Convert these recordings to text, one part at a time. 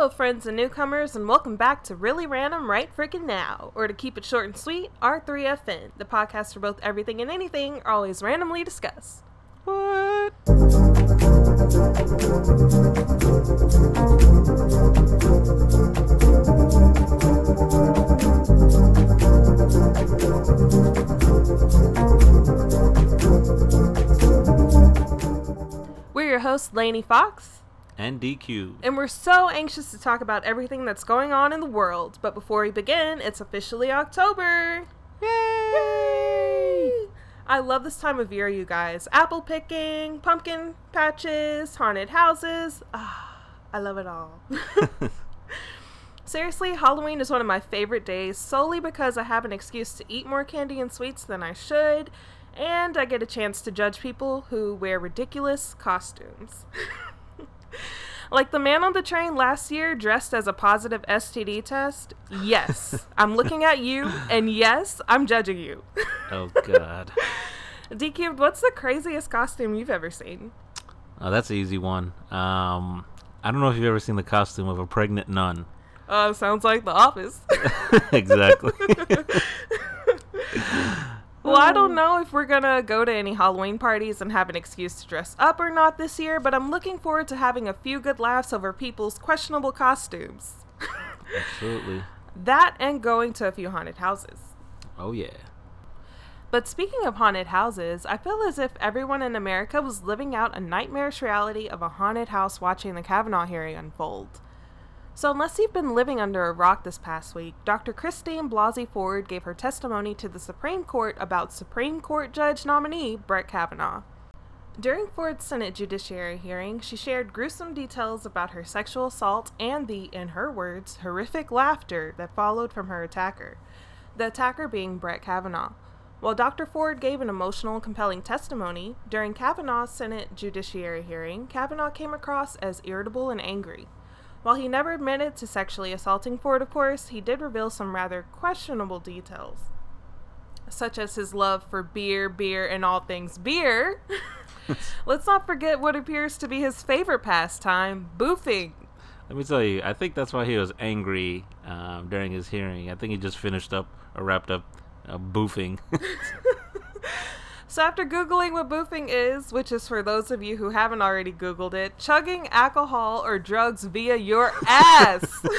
Hello, friends and newcomers, and welcome back to Really Random Right Freaking Now, or to keep it short and sweet, R3FN, the podcast for both everything and anything, always randomly discussed. What? We're your hosts, Lainey Fox, and DQ. and we're so anxious to talk about everything that's going on in the world. But before we begin, it's officially October. Yay! I love this time of year, you guys. Apple picking, pumpkin patches, haunted houses. Ah, I love it all. Seriously, Halloween is one of my favorite days solely because I have an excuse to eat more candy and sweets than I should, and I get a chance to judge people who wear ridiculous costumes. like the man on the train last year dressed as a positive STD test. Yes, I'm looking at you, and yes, I'm judging you. Oh God, DQ, what's the craziest costume you've ever seen? oh, that's an easy one. Um, I don't know if you've ever seen the costume of a pregnant nun. Uh, sounds like The Office. exactly. Well, I don't um, know if we're gonna go to any Halloween parties and have an excuse to dress up or not this year, but I'm looking forward to having a few good laughs over people's questionable costumes. Absolutely. that and going to a few haunted houses. Oh yeah. But speaking of haunted houses, I feel as if everyone in America was living out a nightmarish reality of a haunted house watching the Kavanaugh hearing unfold. So, unless you've been living under a rock this past week, Dr. Christine Blasey Ford gave her testimony to the Supreme Court about Supreme Court Judge nominee Brett Kavanaugh. During Ford's Senate Judiciary hearing, she shared gruesome details about her sexual assault and the, in her words, horrific laughter that followed from her attacker, the attacker being Brett Kavanaugh. While Dr. Ford gave an emotional and compelling testimony, during Kavanaugh's Senate Judiciary hearing, Kavanaugh came across as irritable and angry. While he never admitted to sexually assaulting Ford, of course, he did reveal some rather questionable details, such as his love for beer, beer, and all things beer. Let's not forget what appears to be his favorite pastime, boofing. Let me tell you, I think that's why he was angry um, during his hearing. I think he just finished up or wrapped up uh, boofing. So, after Googling what boofing is, which is for those of you who haven't already Googled it, chugging alcohol or drugs via your ass. oh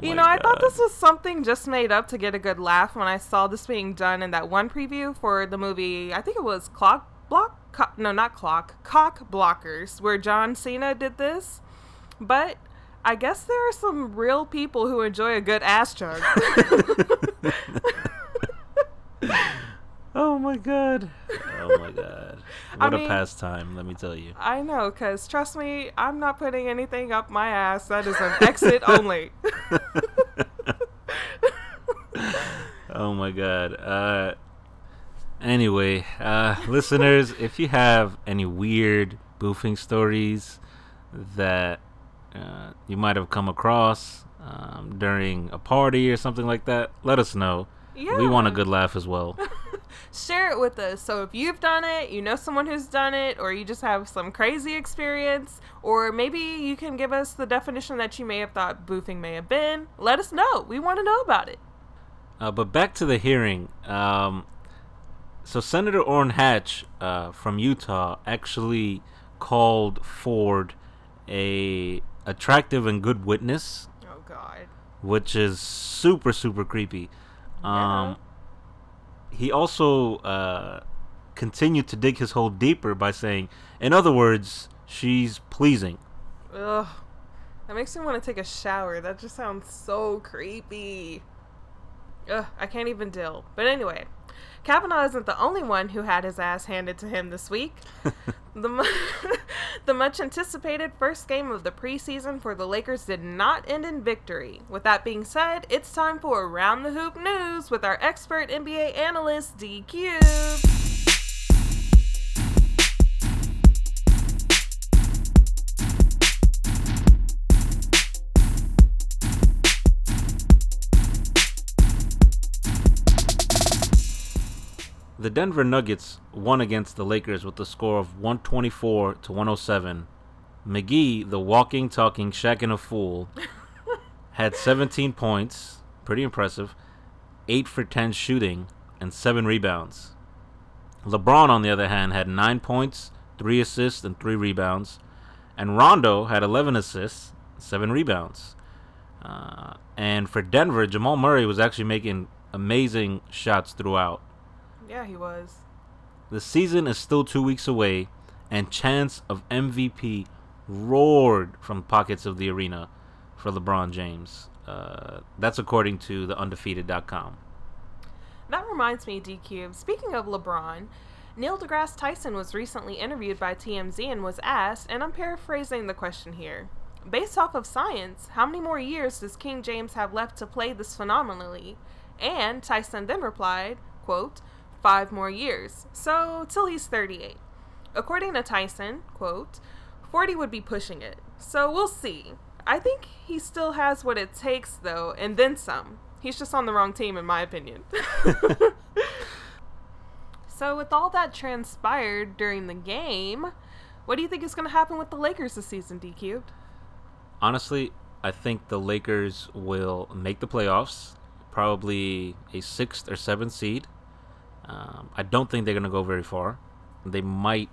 you know, I thought this was something just made up to get a good laugh when I saw this being done in that one preview for the movie, I think it was Clock Block? Co- no, not Clock, Cock Blockers, where John Cena did this. But I guess there are some real people who enjoy a good ass chug. Oh my God. Oh my God. What I a mean- pastime, let me tell you. I know, because trust me, I'm not putting anything up my ass. That is an exit only. Oh my god. Uh anyway, uh listeners, if you have any weird boofing stories that uh, you might have come across um, during a party or something like that, let us know. We want a good laugh as well. Share it with us. So if you've done it, you know someone who's done it, or you just have some crazy experience, or maybe you can give us the definition that you may have thought boofing may have been, let us know. We want to know about it. Uh, but back to the hearing. Um, so Senator Orrin Hatch uh, from Utah actually called Ford a attractive and good witness Oh, God. which is super super creepy. Um, he also uh, continued to dig his hole deeper by saying, in other words, she's pleasing. Ugh. That makes me want to take a shower. That just sounds so creepy. Ugh, I can't even deal. But anyway, Kavanaugh isn't the only one who had his ass handed to him this week. the, mu- the much anticipated first game of the preseason for the Lakers did not end in victory. With that being said, it's time for Around the Hoop News with our expert NBA analyst, D Cube. The Denver Nuggets won against the Lakers with a score of 124 to 107 McGee, the walking, talking, Shaqtin' a Fool, had 17 points, pretty impressive, 8 for 10 shooting, and 7 rebounds. LeBron, on the other hand, had 9 points, 3 assists, and 3 rebounds. And Rondo had 11 assists, 7 rebounds. Uh, and for Denver, Jamal Murray was actually making amazing shots throughout. Yeah, he was. The season is still two weeks away, and chance of MVP roared from pockets of the arena for LeBron James. Uh, that's according to the undefeated.com. That reminds me, D Cube. Speaking of LeBron, Neil deGrasse Tyson was recently interviewed by TMZ and was asked, and I'm paraphrasing the question here. Based off of science, how many more years does King James have left to play this phenomenally? And Tyson then replied, quote, five more years. So till he's 38. According to Tyson, quote, 40 would be pushing it. So we'll see. I think he still has what it takes though, and then some. He's just on the wrong team in my opinion. so with all that transpired during the game, what do you think is going to happen with the Lakers this season, D Cubed? Honestly, I think the Lakers will make the playoffs, probably a sixth or seventh seed. Um, I don't think they're going to go very far. They might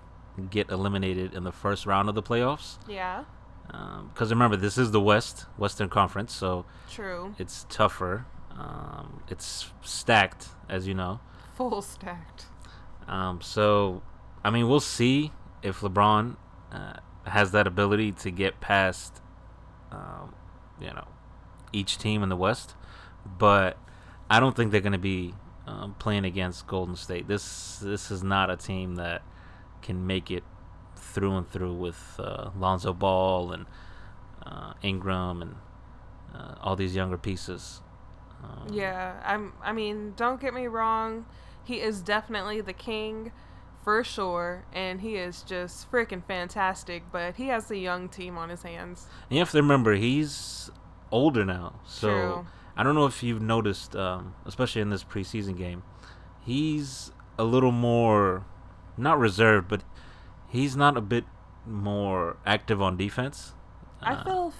get eliminated in the first round of the playoffs. Yeah. Because um, remember, this is the West, Western Conference, so true. It's tougher. Um, it's stacked, as you know. Full stacked. Um, so, I mean, we'll see if LeBron uh, has that ability to get past, um, you know, each team in the West. But I don't think they're going to be um, playing against Golden State. This this is not a team that can make it through and through with uh, Lonzo Ball and uh, Ingram and uh, all these younger pieces. Um, yeah, I'm. I mean, don't get me wrong. He is definitely the king, for sure, and he is just freaking fantastic. But he has a young team on his hands. And you have to remember, he's older now, so True. I don't know if you've noticed, um, especially in this preseason game, he's a little more not reserved, but he's not a bit more active on defense. I uh, feel,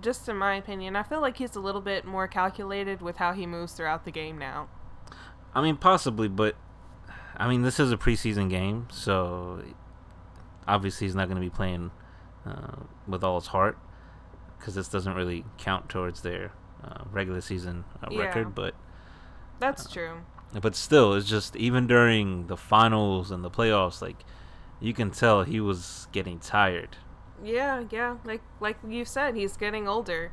just in my opinion, I feel like he's a little bit more calculated with how he moves throughout the game now. I mean, possibly, but I mean, this is a preseason game, so obviously he's not going to be playing uh, with all his heart because this doesn't really count towards their uh, regular season uh, yeah. record. But that's true but still, it's just even during the finals and the playoffs, like you can tell he was getting tired. Yeah, yeah, like like you said, he's getting older.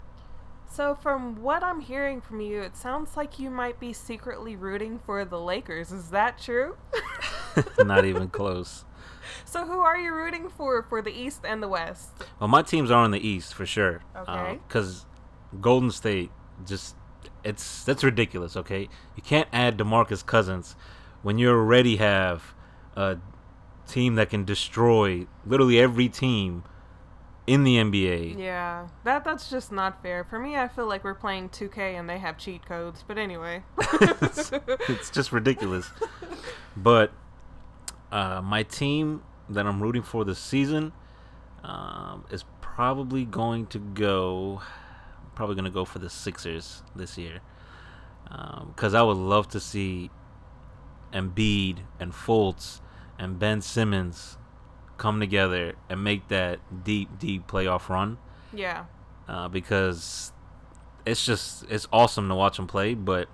So from what I'm hearing from you, it sounds like you might be secretly rooting for the Lakers. Is that true? Not even close. So who are you rooting for for the East and the West? Well, my teams are in the East for sure. Okay. Because uh, Golden State just it's that's ridiculous. Okay, you can't add DeMarcus Cousins when you already have a team that can destroy literally every team in the NBA. Yeah, that that's just not fair. For me, I feel like we're playing 2K and they have cheat codes. But anyway, it's, it's, just ridiculous. But uh, my team that I'm rooting for this season um, is probably going to go probably gonna go for the Sixers this year because um, I would love to see Embiid and Fultz and Ben Simmons come together and make that deep, deep playoff run. Yeah. Uh, because it's just it's awesome to watch them play, but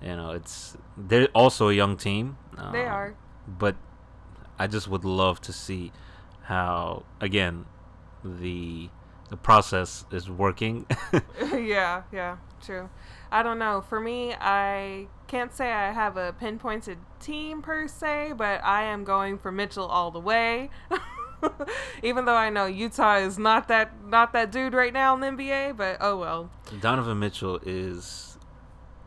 you know it's they're also a young team. Um, they are. But I just would love to see how again the the process is working. yeah, yeah, true. I don't know. For me, I can't say I have a pinpointed team per se, but I am going for Mitchell all the way. Even though I know Utah is not that not that dude right now in the NBA, but oh well. Donovan Mitchell is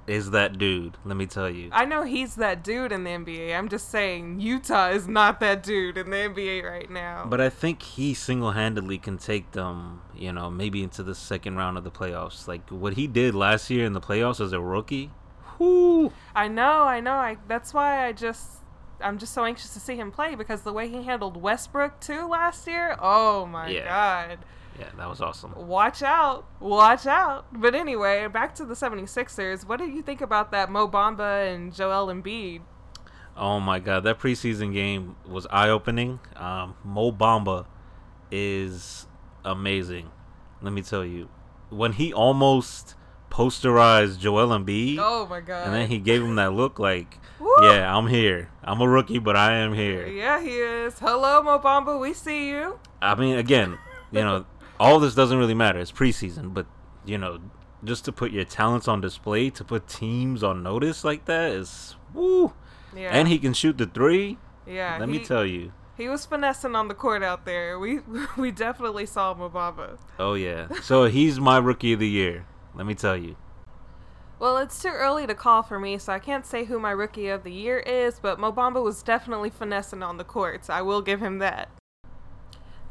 is that dude. Let me tell you. I know he's that dude in the NBA. I'm just saying Utah is not that dude in the NBA right now. But I think he single-handedly can take them, you know, maybe into the second round of the playoffs. Like what he did last year in the playoffs as a rookie. Whoo! I know, I know. I that's why I just I'm just so anxious to see him play because the way he handled Westbrook too last year. Oh my Yeah. god. Yeah, that was awesome. Watch out. Watch out. But anyway, back to the 76ers. What do you think about that Mo Bamba and Joel Embiid? Oh my god, that preseason game was eye opening. Um, Mo Bamba is amazing. Let me tell you, when he almost posterized Joel Embiid, Oh my god. and then he gave him that look like! "Yeah, I'm here. I'm a rookie, but I am here." Yeah, he is. Hello, Mo Bamba. We see you. I mean, again, you know, all this doesn't really matter. It's preseason, but you know, just to put your talents on display, to put teams on notice like that is woo. Yeah. And he can shoot the three. yeah, Let he, me tell you. He was finessing on the court out there. We we definitely saw Mo Bamba. Oh yeah. So he's my rookie of the year. Let me tell you. Well, it's too early to call for me, so I can't say who my rookie of the year is, but Mo Bamba was definitely finessing on the courts. I will give him that.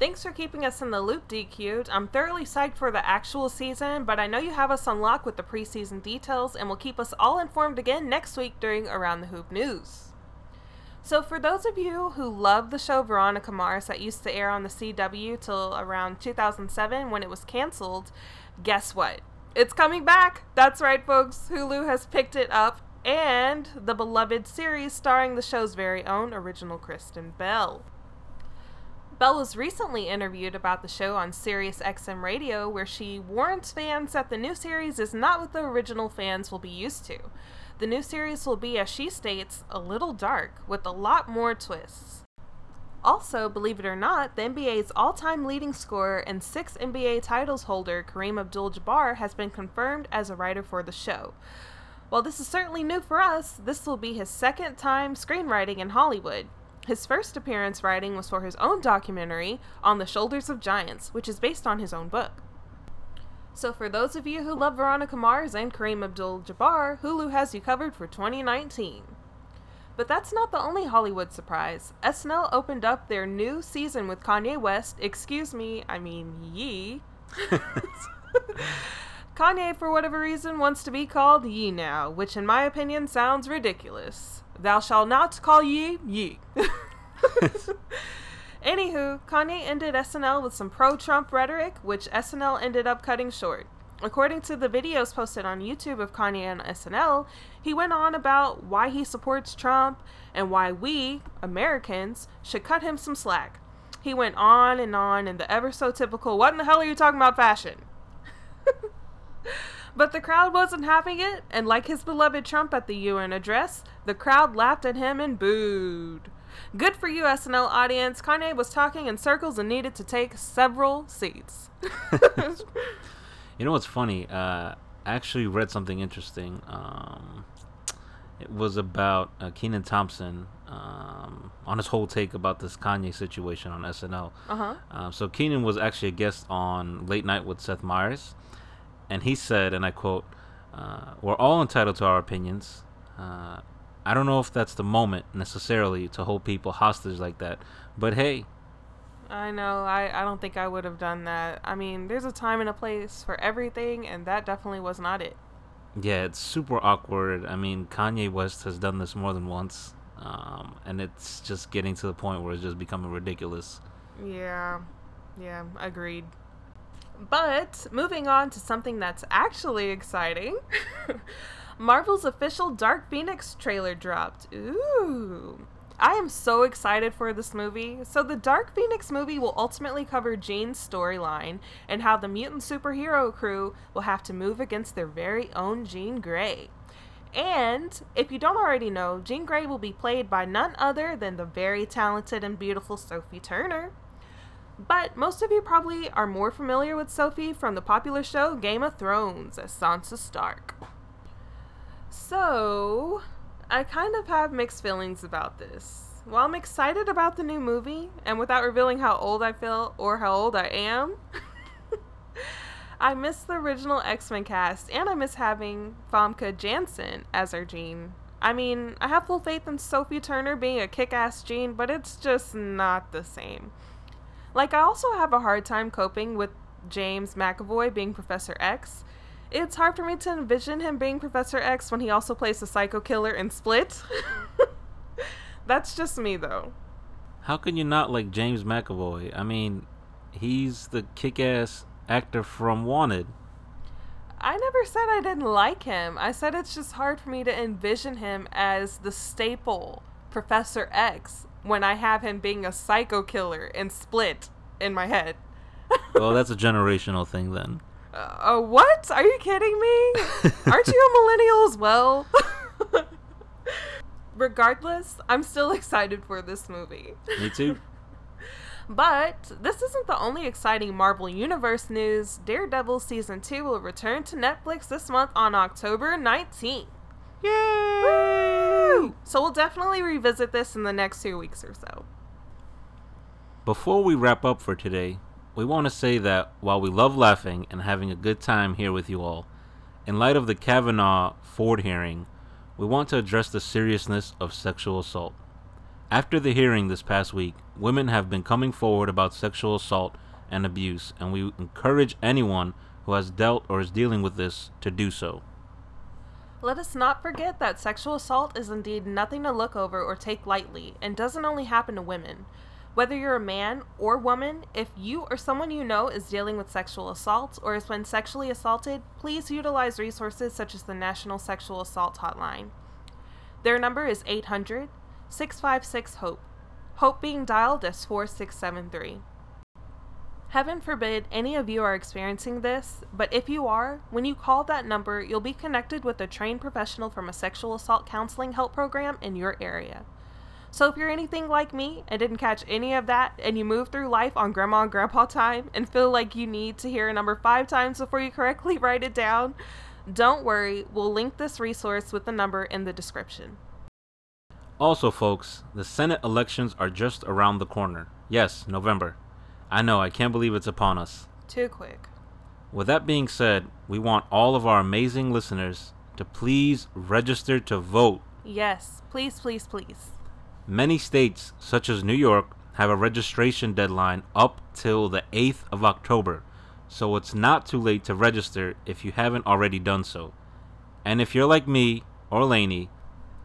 Thanks for keeping us in the loop, DQ'd. I'm thoroughly psyched for the actual season, but I know you have us on lock with the preseason details and will keep us all informed again next week during Around the Hoop News. So, for those of you who love the show Veronica Mars that used to air on the CW till around 2007 when it was canceled, guess what? It's coming back! That's right, folks. Hulu has picked it up, and the beloved series starring the show's very own original Kristen Bell. Bell was recently interviewed about the show on Sirius XM Radio, where she warns fans that the new series is not what the original fans will be used to. The new series will be, as she states, a little dark, with a lot more twists. Also, believe it or not, the NBA's all time leading scorer and six NBA titles holder, Kareem Abdul Jabbar, has been confirmed as a writer for the show. While this is certainly new for us, this will be his second time screenwriting in Hollywood. His first appearance writing was for his own documentary, On the Shoulders of Giants, which is based on his own book. So, for those of you who love Veronica Mars and Kareem Abdul Jabbar, Hulu has you covered for 2019. But that's not the only Hollywood surprise. SNL opened up their new season with Kanye West, excuse me, I mean Yee. Kanye, for whatever reason, wants to be called Yee now, which in my opinion sounds ridiculous. Thou shalt not call ye Yee. Anywho, Kanye ended SNL with some pro Trump rhetoric, which SNL ended up cutting short. According to the videos posted on YouTube of Kanye on SNL, he went on about why he supports Trump and why we, Americans, should cut him some slack. He went on and on in the ever so typical, what in the hell are you talking about fashion? But the crowd wasn't having it, and like his beloved Trump at the UN address, the crowd laughed at him and booed. Good for you, SNL audience. Kanye was talking in circles and needed to take several seats. You know what's funny? Uh, I actually read something interesting. Um, it was about uh, Kenan Thompson um, on his whole take about this Kanye situation on SNL. Uh huh. Um, so Kenan was actually a guest on Late Night with Seth Meyers, and he said, and I quote, uh, "We're all entitled to our opinions. Uh, I don't know if that's the moment necessarily to hold people hostage like that, but hey, I know. I, I don't think I would have done that. I mean, there's a time and a place for everything, and that definitely was not it. yeah, it's super awkward. I mean, Kanye West has done this more than once, um, and it's just getting to the point where it's just becoming ridiculous." Yeah, yeah, agreed. But moving on to something that's actually exciting Marvel's official Dark Phoenix trailer dropped. Ooh. I am so excited for this movie. So, the Dark Phoenix movie will ultimately cover Jean's storyline and how the mutant superhero crew will have to move against their very own Jean Grey. And if you don't already know, Jean Grey will be played by none other than the very talented and beautiful Sophie Turner. But most of you probably are more familiar with Sophie from the popular show Game of Thrones as Sansa Stark. So, I kind of have mixed feelings about this. While I'm excited about the new movie, and without revealing how old I feel or how old I am, I miss the original X Men cast, and I miss having Famke Janssen as our Jean. I mean, I have full faith in Sophie Turner being a kick ass Jean, but it's just not the same. Like, I also have a hard time coping with James McAvoy being Professor X. It's hard for me to envision him being Professor X when he also plays the psycho killer in Split. That's just me, though. How can you not like James McAvoy? I mean, he's the kick ass actor from Wanted. I never said I didn't like him. I said it's just hard for me to envision him as the staple Professor X when I have him being a psycho killer and split in my head. well, that's a generational thing then. Uh, uh, what? Are you kidding me? Aren't you a millennial as well? Regardless, I'm still excited for this movie. Me too. But this isn't the only exciting Marvel Universe news. Daredevil Season 2 will return to Netflix this month on October 19th. Yay! Woo! So we'll definitely revisit this in the next two weeks or so. Before we wrap up for today, we want to say that while we love laughing and having a good time here with you all, in light of the Kavanaugh Ford hearing, we want to address the seriousness of sexual assault. After the hearing this past week, women have been coming forward about sexual assault and abuse, and we encourage anyone who has dealt or is dealing with this to do so. Let us not forget that sexual assault is indeed nothing to look over or take lightly and doesn't only happen to women. Whether you're a man or woman, if you or someone you know is dealing with sexual assault or has been sexually assaulted, please utilize resources such as the National Sexual Assault Hotline. Their number is 800 656 HOPE. HOPE being dialed as 4673. Heaven forbid any of you are experiencing this, but if you are, when you call that number, you'll be connected with a trained professional from a sexual assault counseling help program in your area. So if you're anything like me and didn't catch any of that and you move through life on grandma and grandpa time and feel like you need to hear a number five times before you correctly write it down, don't worry, we'll link this resource with the number in the description. Also, folks, the Senate elections are just around the corner. Yes, November. I know, I can't believe it's upon us. Too quick. With that being said, we want all of our amazing listeners to please register to vote. Yes, please, please, please. Many states, such as New York, have a registration deadline up till the 8th of October, so it's not too late to register if you haven't already done so. And if you're like me or Lainey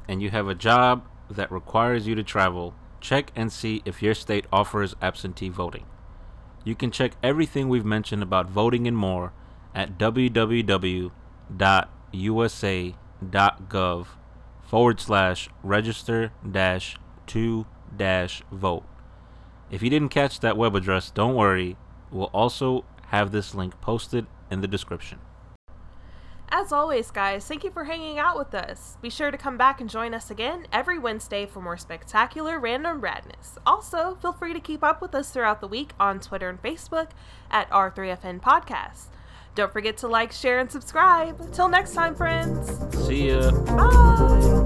and you have a job that requires you to travel, check and see if your state offers absentee voting. You can check everything we've mentioned about voting and more at www.usa.gov forward slash register dash 2 vote. If you didn't catch that web address, don't worry. We'll also have this link posted in the description. As always, guys, thank you for hanging out with us. Be sure to come back and join us again every Wednesday for more spectacular random radness. Also, feel free to keep up with us throughout the week on Twitter and Facebook at R3FN Podcast. Don't forget to like, share, and subscribe. Till next time, friends. See ya. Bye.